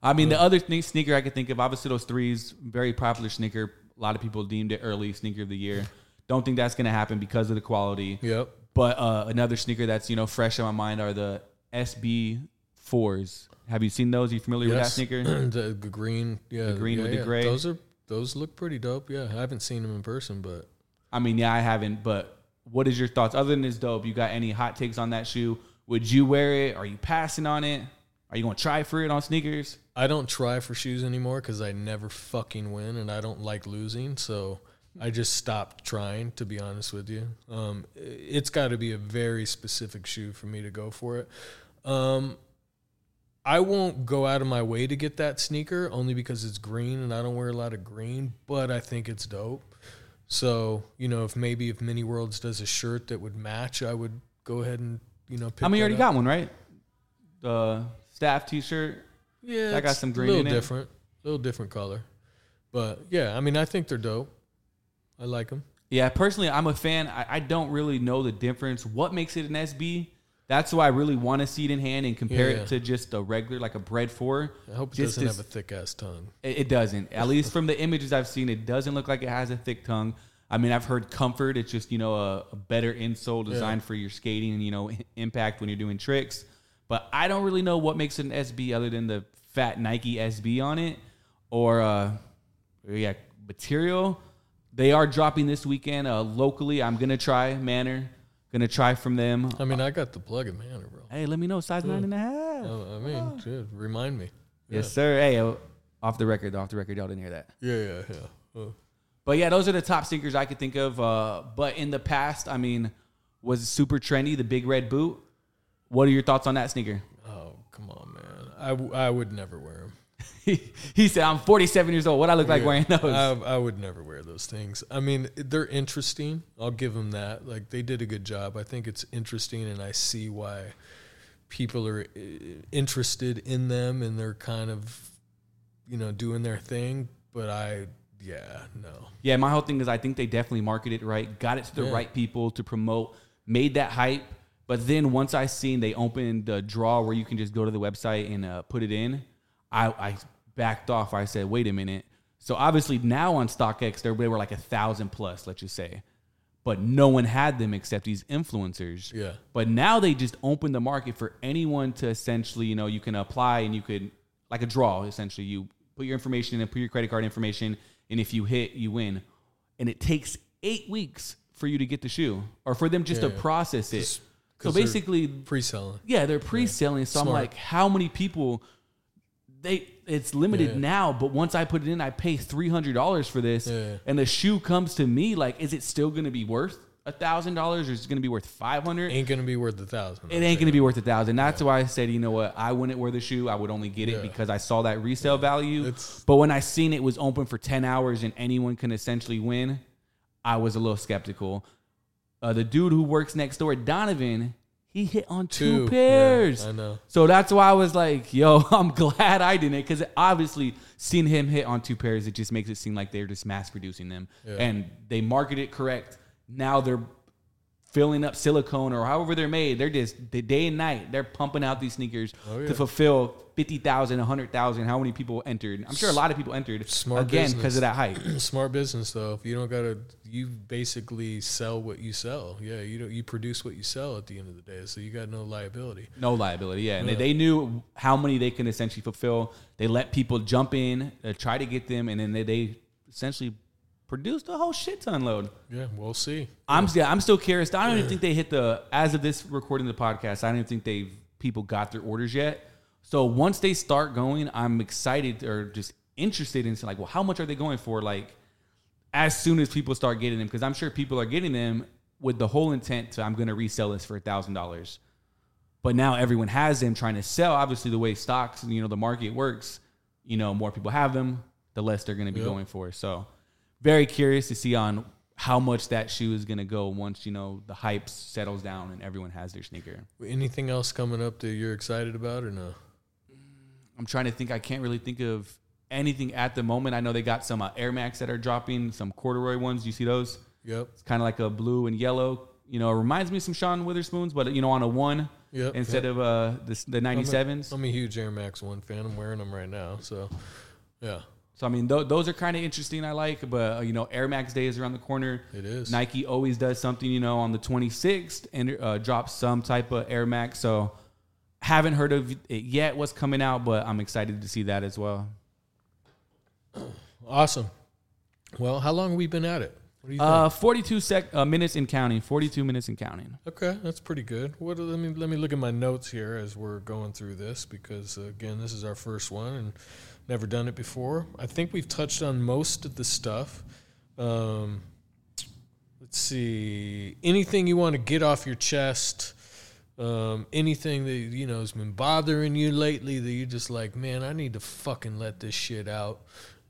I mean, the other thing, sneaker I could think of, obviously those threes, very popular sneaker. A lot of people deemed it early sneaker of the year. Don't think that's going to happen because of the quality. Yep. But uh, another sneaker that's you know fresh in my mind are the SB fours. Have you seen those? Are you familiar with that sneaker? the green. Yeah. The green yeah, with the gray. Those are those look pretty dope. Yeah, I haven't seen them in person, but I mean, yeah, I haven't. But what is your thoughts? Other than this dope, you got any hot takes on that shoe? Would you wear it? Are you passing on it? Are you going to try for it on sneakers? I don't try for shoes anymore because I never fucking win, and I don't like losing. So I just stopped trying. To be honest with you, um, it's got to be a very specific shoe for me to go for it. Um, I won't go out of my way to get that sneaker only because it's green, and I don't wear a lot of green. But I think it's dope. So you know, if maybe if Mini Worlds does a shirt that would match, I would go ahead and you know. Pick I mean, you already up. got one, right? The staff T-shirt. Yeah, That got some a little in it. different, a little different color. But yeah, I mean, I think they're dope. I like them. Yeah, personally, I'm a fan. I, I don't really know the difference. What makes it an SB? That's why I really want to see it in hand and compare Yeah. it to just a regular, like a bread four. I hope it Just doesn't have a thick ass tongue. It, it doesn't. At least from the images I've seen, it doesn't look like it has a thick tongue. I mean, I've heard comfort. It's just you know a, a better insole designed for your skating and you know impact when you're doing tricks. But I don't really know what makes it an SB other than the fat Nike SB on it, or uh, yeah, material. They are dropping this weekend uh, locally. I'm gonna try Manor. Gonna try from them. I mean, I got the plug in Manor, bro. Hey, let me know size nine and a half. Uh, I mean, shit, remind me. Yes, sir. Hey, uh, off the record, off the record, y'all didn't hear that. Yeah, yeah, yeah. Uh, But yeah, those are the top sneakers I could think of. Uh, but in the past, I mean, was super trendy the big red boot. What are your thoughts on that sneaker? oh, come on, man. I, w- I would never wear he said, "I'm 47 years old. What I look like wearing those?" I, I would never wear those things. I mean, they're interesting. I'll give them that. Like they did a good job. I think it's interesting, and I see why people are uh, interested in them, and they're kind of, you know, doing their thing. But I, yeah, no. yeah, my whole thing is I think they definitely marketed it right, got it to the Yeah. right people to promote, made that hype. But then once I seen they opened the draw where you can just go to the website and uh, put it in, I, I backed off. I said, "Wait a minute." So obviously now on StockX, they were like a thousand plus, let's just say. but no one had them except these influencers. Yeah. But now they just open the market for anyone to essentially, you know, you can apply and you could like a draw. Essentially, you put your information in and put your credit card information, and if you hit, you win. And it takes eight weeks for you to get the shoe, or for them just Yeah, to yeah. process it. 'Cause- So basically, Pre-selling. yeah, they're pre-selling. So I'm like, how many people they it's limited Yeah. now, but once I put it in, I pay three hundred dollars for this, Yeah. and the shoe comes to me. Like, is it still going to be worth a thousand dollars, or is it going to be worth five hundred? Ain't gonna be worth a thousand. It ain't going to be worth a thousand. That's why I said, you know what, I wouldn't wear the shoe. I would only get it Yeah. because I saw that resale value. It's- But when I seen it was open for ten hours and anyone can essentially win, I was a little skeptical. Uh, the dude who works next door, Donovan, he hit on two, Two. pairs. Yeah, I know. So that's why I was like, yo, I'm glad I didn't. Because obviously, seeing him hit on two pairs, it just makes it seem like they're just mass producing them. And they market it correct. Now they're filling up silicone or however they're made. They're just the day and night. They're pumping out these sneakers Oh, yeah. to fulfill 50,000, 100,000. How many people entered? I'm sure a lot of people entered Smart again because of that hype. Smart business though. If you don't gotta, you basically sell what you sell. Yeah, you don't. You produce what you sell at the end of the day. So you got no liability. No liability, yeah. And They, they knew how many they can essentially fulfill. They let people jump in, uh, try to get them, and then they, they essentially produced a whole shit ton load. Yeah, we'll see. I'm yeah, I'm still curious. I don't even think they hit the as of this recording the podcast. I don't even think they've people got their orders yet. So once they start going, I'm excited or just interested in like, well, how much are they going for? Like, as soon as people start getting them, because I'm sure people are getting them with the whole intent to I'm going to resell this for a thousand dollars. But now everyone has them trying to sell. Obviously, the way stocks, and you know, the market works, you know, more people have them, the less they're going to be Yep. going for. So, very curious to see on how much that shoe is going to go once you know the hype settles down and everyone has their sneaker. Anything else coming up that you're excited about or no? I'm trying to think. I can't really think of anything at the moment. I know they got some uh, Air Max that are dropping, some corduroy ones. You see those? Yep. It's kind of like a blue and yellow. You know, it reminds me of some Sean Witherspoons, but you know, on a one Yep. instead yep. of uh the, the I'm a- 97s. I'm a huge Air Max One fan. I'm wearing them right now. So, yeah, So I mean, th- those are kind of interesting. I like, but uh, you know, Air Max Day is around the corner. it is. Nike always does something, you know, on the 26th and uh, drops some type of Air Max. So haven't heard of it yet. What's coming out, but I'm excited to see that as well. Awesome. Well, how long have we been at it? What do you think? Uh, 42 sec uh, minutes in counting. 42 minutes in counting. Okay, that's pretty good. What? Let me let me look at my notes here as we're going through this because uh, again, this is our first one and never done it before. I think we've touched on most of the stuff. Um, let's see. Anything you want to get off your chest? Um, anything that you know has been bothering you lately that you're just like, man, I need to fucking let this shit out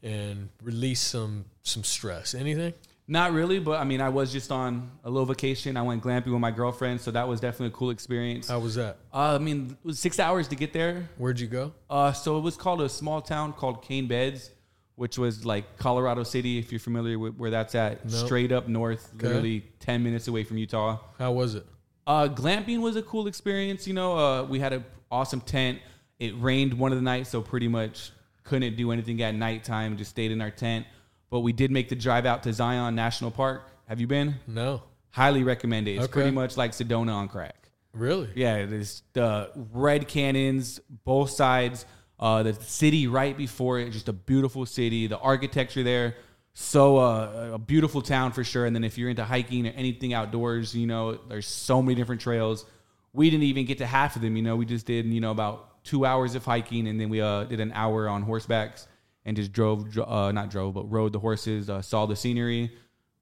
and release some some stress. Anything? Not really, but I mean, I was just on a little vacation. I went glamping with my girlfriend, so that was definitely a cool experience. Uh, How was that? I mean, it was six hours to get there. Where'd you go? Uh, so it was called a small town called Cane Beds, which was like Colorado City, if you're familiar with where that's at, Nope. straight up north, Okay. literally 10 minutes away from Utah. How was it? Uh, glamping was a cool experience. You know, uh, we had an awesome tent. It rained one of the nights, so pretty much couldn't do anything at nighttime. Just stayed in our tent. But we did make the drive out to Zion National Park. Have you been? No, Highly recommend it. It's Okay. pretty much like Sedona on crack. really. Yeah, there's the red cannons, both sides. Uh, the city right before it, just a beautiful city. The architecture there, so uh, a beautiful town for sure. And then if you're into hiking or anything outdoors, you know, there's so many different trails. We didn't even get to half of them. You know, we just did you know about two hours of hiking, and then we uh, did an hour on horsebacks and just drove, uh, not drove, but rode the horses, uh, saw the scenery.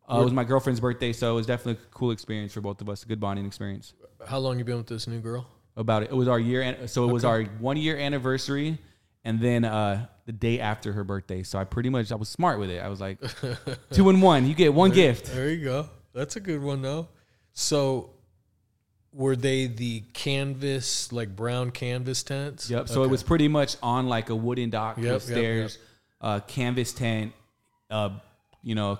Uh, it was my girlfriend's birthday, so it was definitely a cool experience for both of us. A good bonding experience How long you been with this new girl? about it. It was our year, an- so it was our one year anniversary, and then uh, the day after her birthday. So I pretty much I was smart with it. I was like, two and one. You get one gift. There you go. That's a good one though. So, were they the canvas, like brown canvas tents? Yep. So it Okay. was pretty much on like a wooden dock Yep, with yep, uh, canvas tent, uh, you know,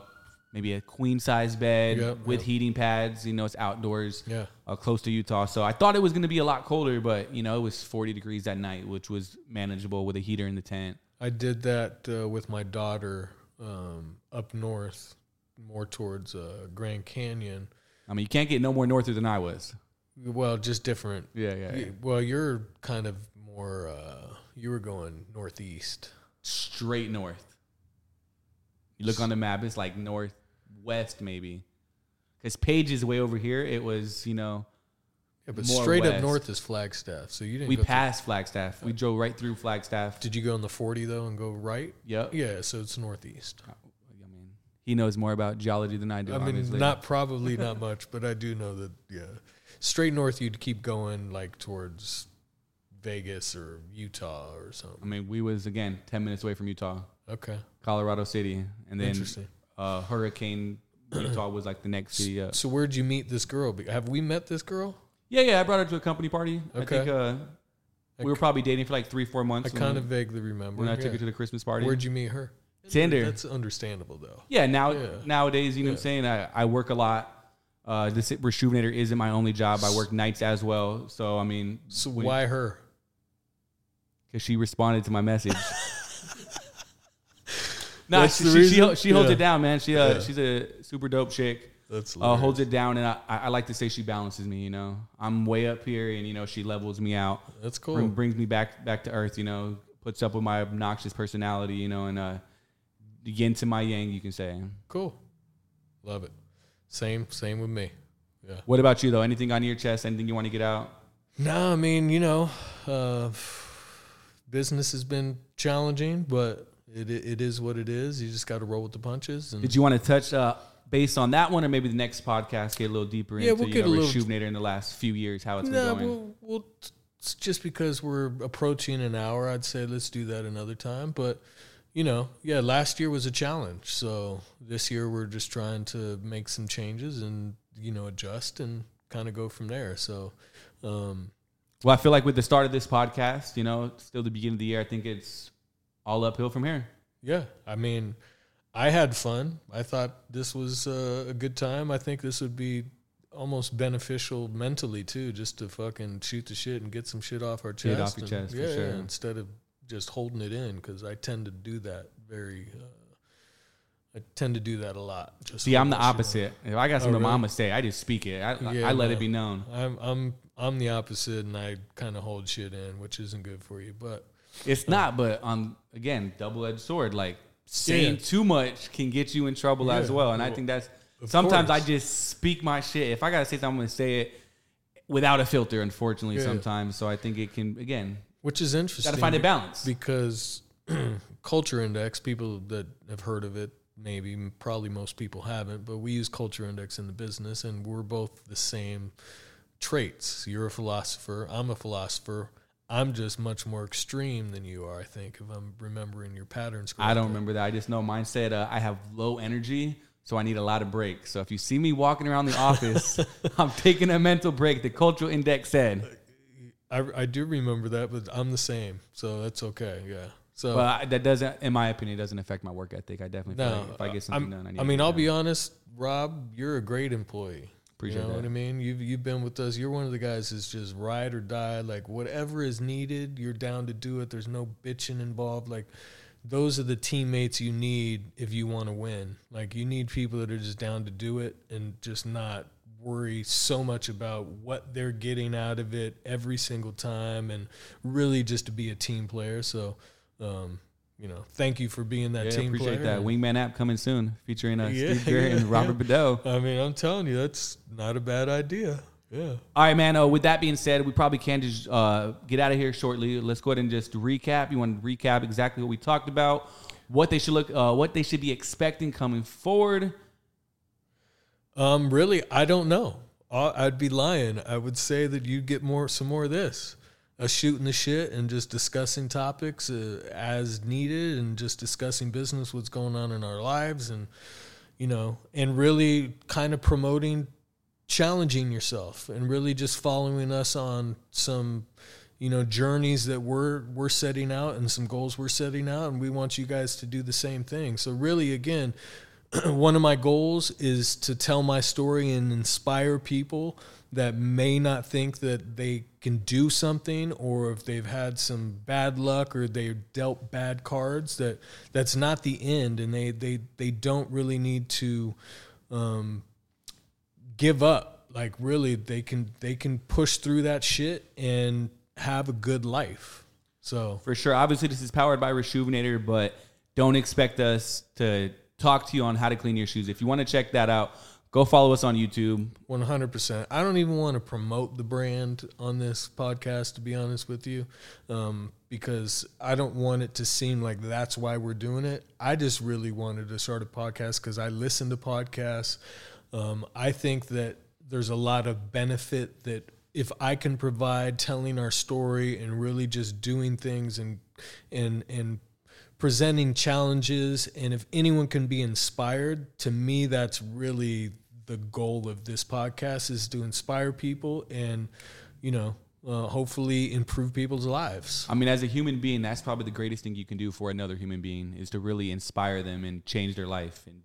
maybe a queen size bed Yep, with yep. heating pads. You know, it's outdoors. Yeah. Uh, close to Utah, so I thought it was going to be a lot colder, but you know it was 40 degrees that night, which was manageable with a heater in the tent. I did that uh, with my daughter um, up north, more towards uh, Grand Canyon. I mean, you can't get no more norther than I was. Well, just different. Yeah, yeah. yeah. Well, you're kind of more. Uh, you were going northeast. Straight north. You look on the map, it's like northwest maybe. Because Page is way over here. It was, you know, Yeah, but more straight up north is Flagstaff. So you didn't. We go through- passed Flagstaff. We drove right through Flagstaff. Did you go on the forty though and go right? Yep. Yeah, so it's northeast. Oh, I mean, he knows more about geology than I do. I mean, obviously. not probably not much, but I do know that. Yeah, straight north you'd keep going like towards Vegas or Utah or something. I mean, we was again ten minutes away from Utah, Okay, Colorado City, and then interesting. uh, Hurricane Utah was like the next city up. So where'd you meet this girl? Have we met this girl? Yeah, yeah. I brought her to a company party. I Okay. think uh, we were probably dating for like three, four months. I kind of vaguely remember. when I yeah. took her to the Christmas party. Where'd you meet her? Tinder. That's understandable though. Yeah, now Yeah. nowadays, you know what I'm saying? I, I work a lot. Uh, this Reshoevn8r isn't my only job. I work nights as well. So I mean, So why her? Because she responded to my message. nah, she, she, she, she holds Yeah. it down, man. She uh, Yeah. she's a super dope chick. That's love. Uh, holds it down, and I, I I like to say she balances me. You know, I'm way up here, and you know she levels me out. That's bring- cool. brings me back back to earth. You know, puts up with my obnoxious personality. You know, and uh, yin to my yang, you can say. Cool. Love it. Same same with me. Yeah. What about you though? Anything on your chest? Anything you want to get out? No, I mean, you know, uh, business has been challenging, but it it is what it is. You just got to roll with the punches. And Did you want to touch uh, based on that one, or maybe the next podcast get a little deeper Yeah, into we'll you get know, a little- Reshoevn8r in the last few years, how it's been going? we'll, we'll it's just because we're approaching an hour, I'd say let's do that another time. But you know, yeah, last year was a challenge, so this year we're just trying to make some changes and you know adjust and kind of go from there. So. Um, Well, I feel like with the start of this podcast, you know, still the beginning of the year, I think it's all uphill from here. Yeah, I mean, I had fun. I thought this was uh, a good time. I think this would be almost beneficial mentally too, just to fucking shoot the shit and get some shit off our chest. Get off your chest, for yeah, sure. instead of just holding it in, because I tend to do that very. Uh, I tend to do that a lot. Just See, I'm the opposite. If I got Oh, something really? I'm gonna say, I just speak it. I, Yeah, I let no. it be known. I'm I'm I'm the opposite, and I kind of hold shit in, which isn't good for you. But It's not, but on again, double edged sword. Like saying Yeah. too much can get you in trouble as well. And I think that's sometimes I just speak my shit. If I gotta say something, I'm gonna say it without a filter. Unfortunately, Yeah. sometimes. So I think it can again. which is interesting. Got to find a balance. because culture index people that have heard of it maybe probably most people haven't but we use culture index in the business and we're both the same traits you're a philosopher i'm a philosopher i'm just much more extreme than you are i think if i'm remembering your patterns correctly. I don't remember that. I just know mine said uh, I have low energy, so I need a lot of breaks. So if you see me walking around the office, I'm taking a mental break. The cultural index said. I, I do remember that but i'm the same so that's okay yeah so But I- that doesn't, in my opinion, doesn't affect my work ethic. I definitely feel No, like if I get something I'm- done, I need. I mean, I'll done. be honest, Rob. You're a great employee. Appreciate you know that. what I mean? You've you've been with us. You're one of the guys that's just ride or die. Like whatever is needed, you're down to do it. There's no bitching involved. Like those are the teammates you need if you want to win. Like you need people that are just down to do it and just not worry so much about what they're getting out of it every single time and really just to be a team player. So, um, you know, thank you for being that Yeah, team appreciate player. that. Wingman app coming soon, featuring uh, Yeah, Steve Garrett and Robert Bedeau. I mean, I'm telling you, that's not a bad idea. Yeah. All right, man. Uh, with that being said, we probably can just uh, get out of here shortly. Let's go ahead and just recap. You want to recap exactly what we talked about, what they should look, uh, what they should be expecting coming forward. Um, really, I don't know. I'd be lying. I would say that you'd get more, some more of this, us shooting the shit and just discussing topics uh, as needed, and just discussing business, what's going on in our lives, and you know, and really kind of promoting challenging yourself and really just following us on some you know journeys that we're we're setting out and some goals we're setting out. And we want you guys to do the same thing. So really again one of my goals is to tell my story and inspire people that may not think that they can do something or if they've had some bad luck or they've dealt bad cards that that's not the end and they they they don't really need to um, give up like really they can they can push through that shit and have a good life so For sure. Obviously, this is powered by Reshoevn8r, but don't expect us to talk to you on how to clean your shoes. If you want to check that out, go follow us on YouTube. One hundred percent. I don't even want to promote the brand on this podcast, to be honest with you, um, because I don't want it to seem like that's why we're doing it. I just really wanted to start a podcast because I listen to podcasts. Um, I think that there's a lot of benefit that if I can provide telling our story and really just doing things and and and presenting challenges and if anyone can be inspired to me that's really the goal of this podcast is to inspire people and you know uh, hopefully improve people's lives I mean, as a human being, that's probably the greatest thing you can do for another human being is to really inspire them and change their life in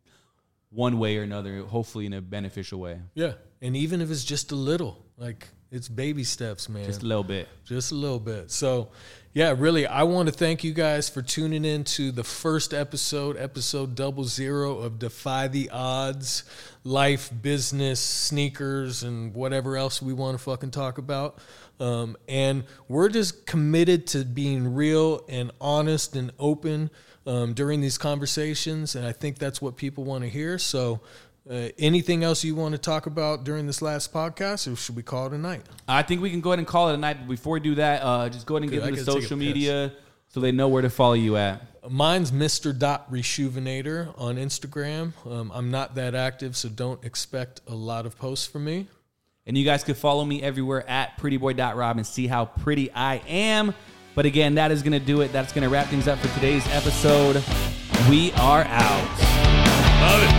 one way or another, hopefully in a beneficial way. yeah and even if it's just a little like it's baby steps man Just a little bit. just a little bit. So, yeah, really, I want to thank you guys for tuning in to the first episode, episode double zero of Defy the Odds, life, business, sneakers, and whatever else we want to fucking talk about. Um, and we're just committed to being real and honest and open um, during these conversations. And I think that's what people want to hear. So, uh, anything else you want to talk about during this last podcast, or should we call it a night? I think we can go ahead and call it a night. But before we do that, uh, just go ahead and Good, give them the gotta take a social media so they know where to follow you at. Mine's Mr. Dot Reshoevn8r on Instagram. Um, I'm not that active, so don't expect a lot of posts from me. And you guys can follow me everywhere at prettyboy.rob and see how pretty I am. But again, that is going to do it. That's going to wrap things up for today's episode. We are out. Love it.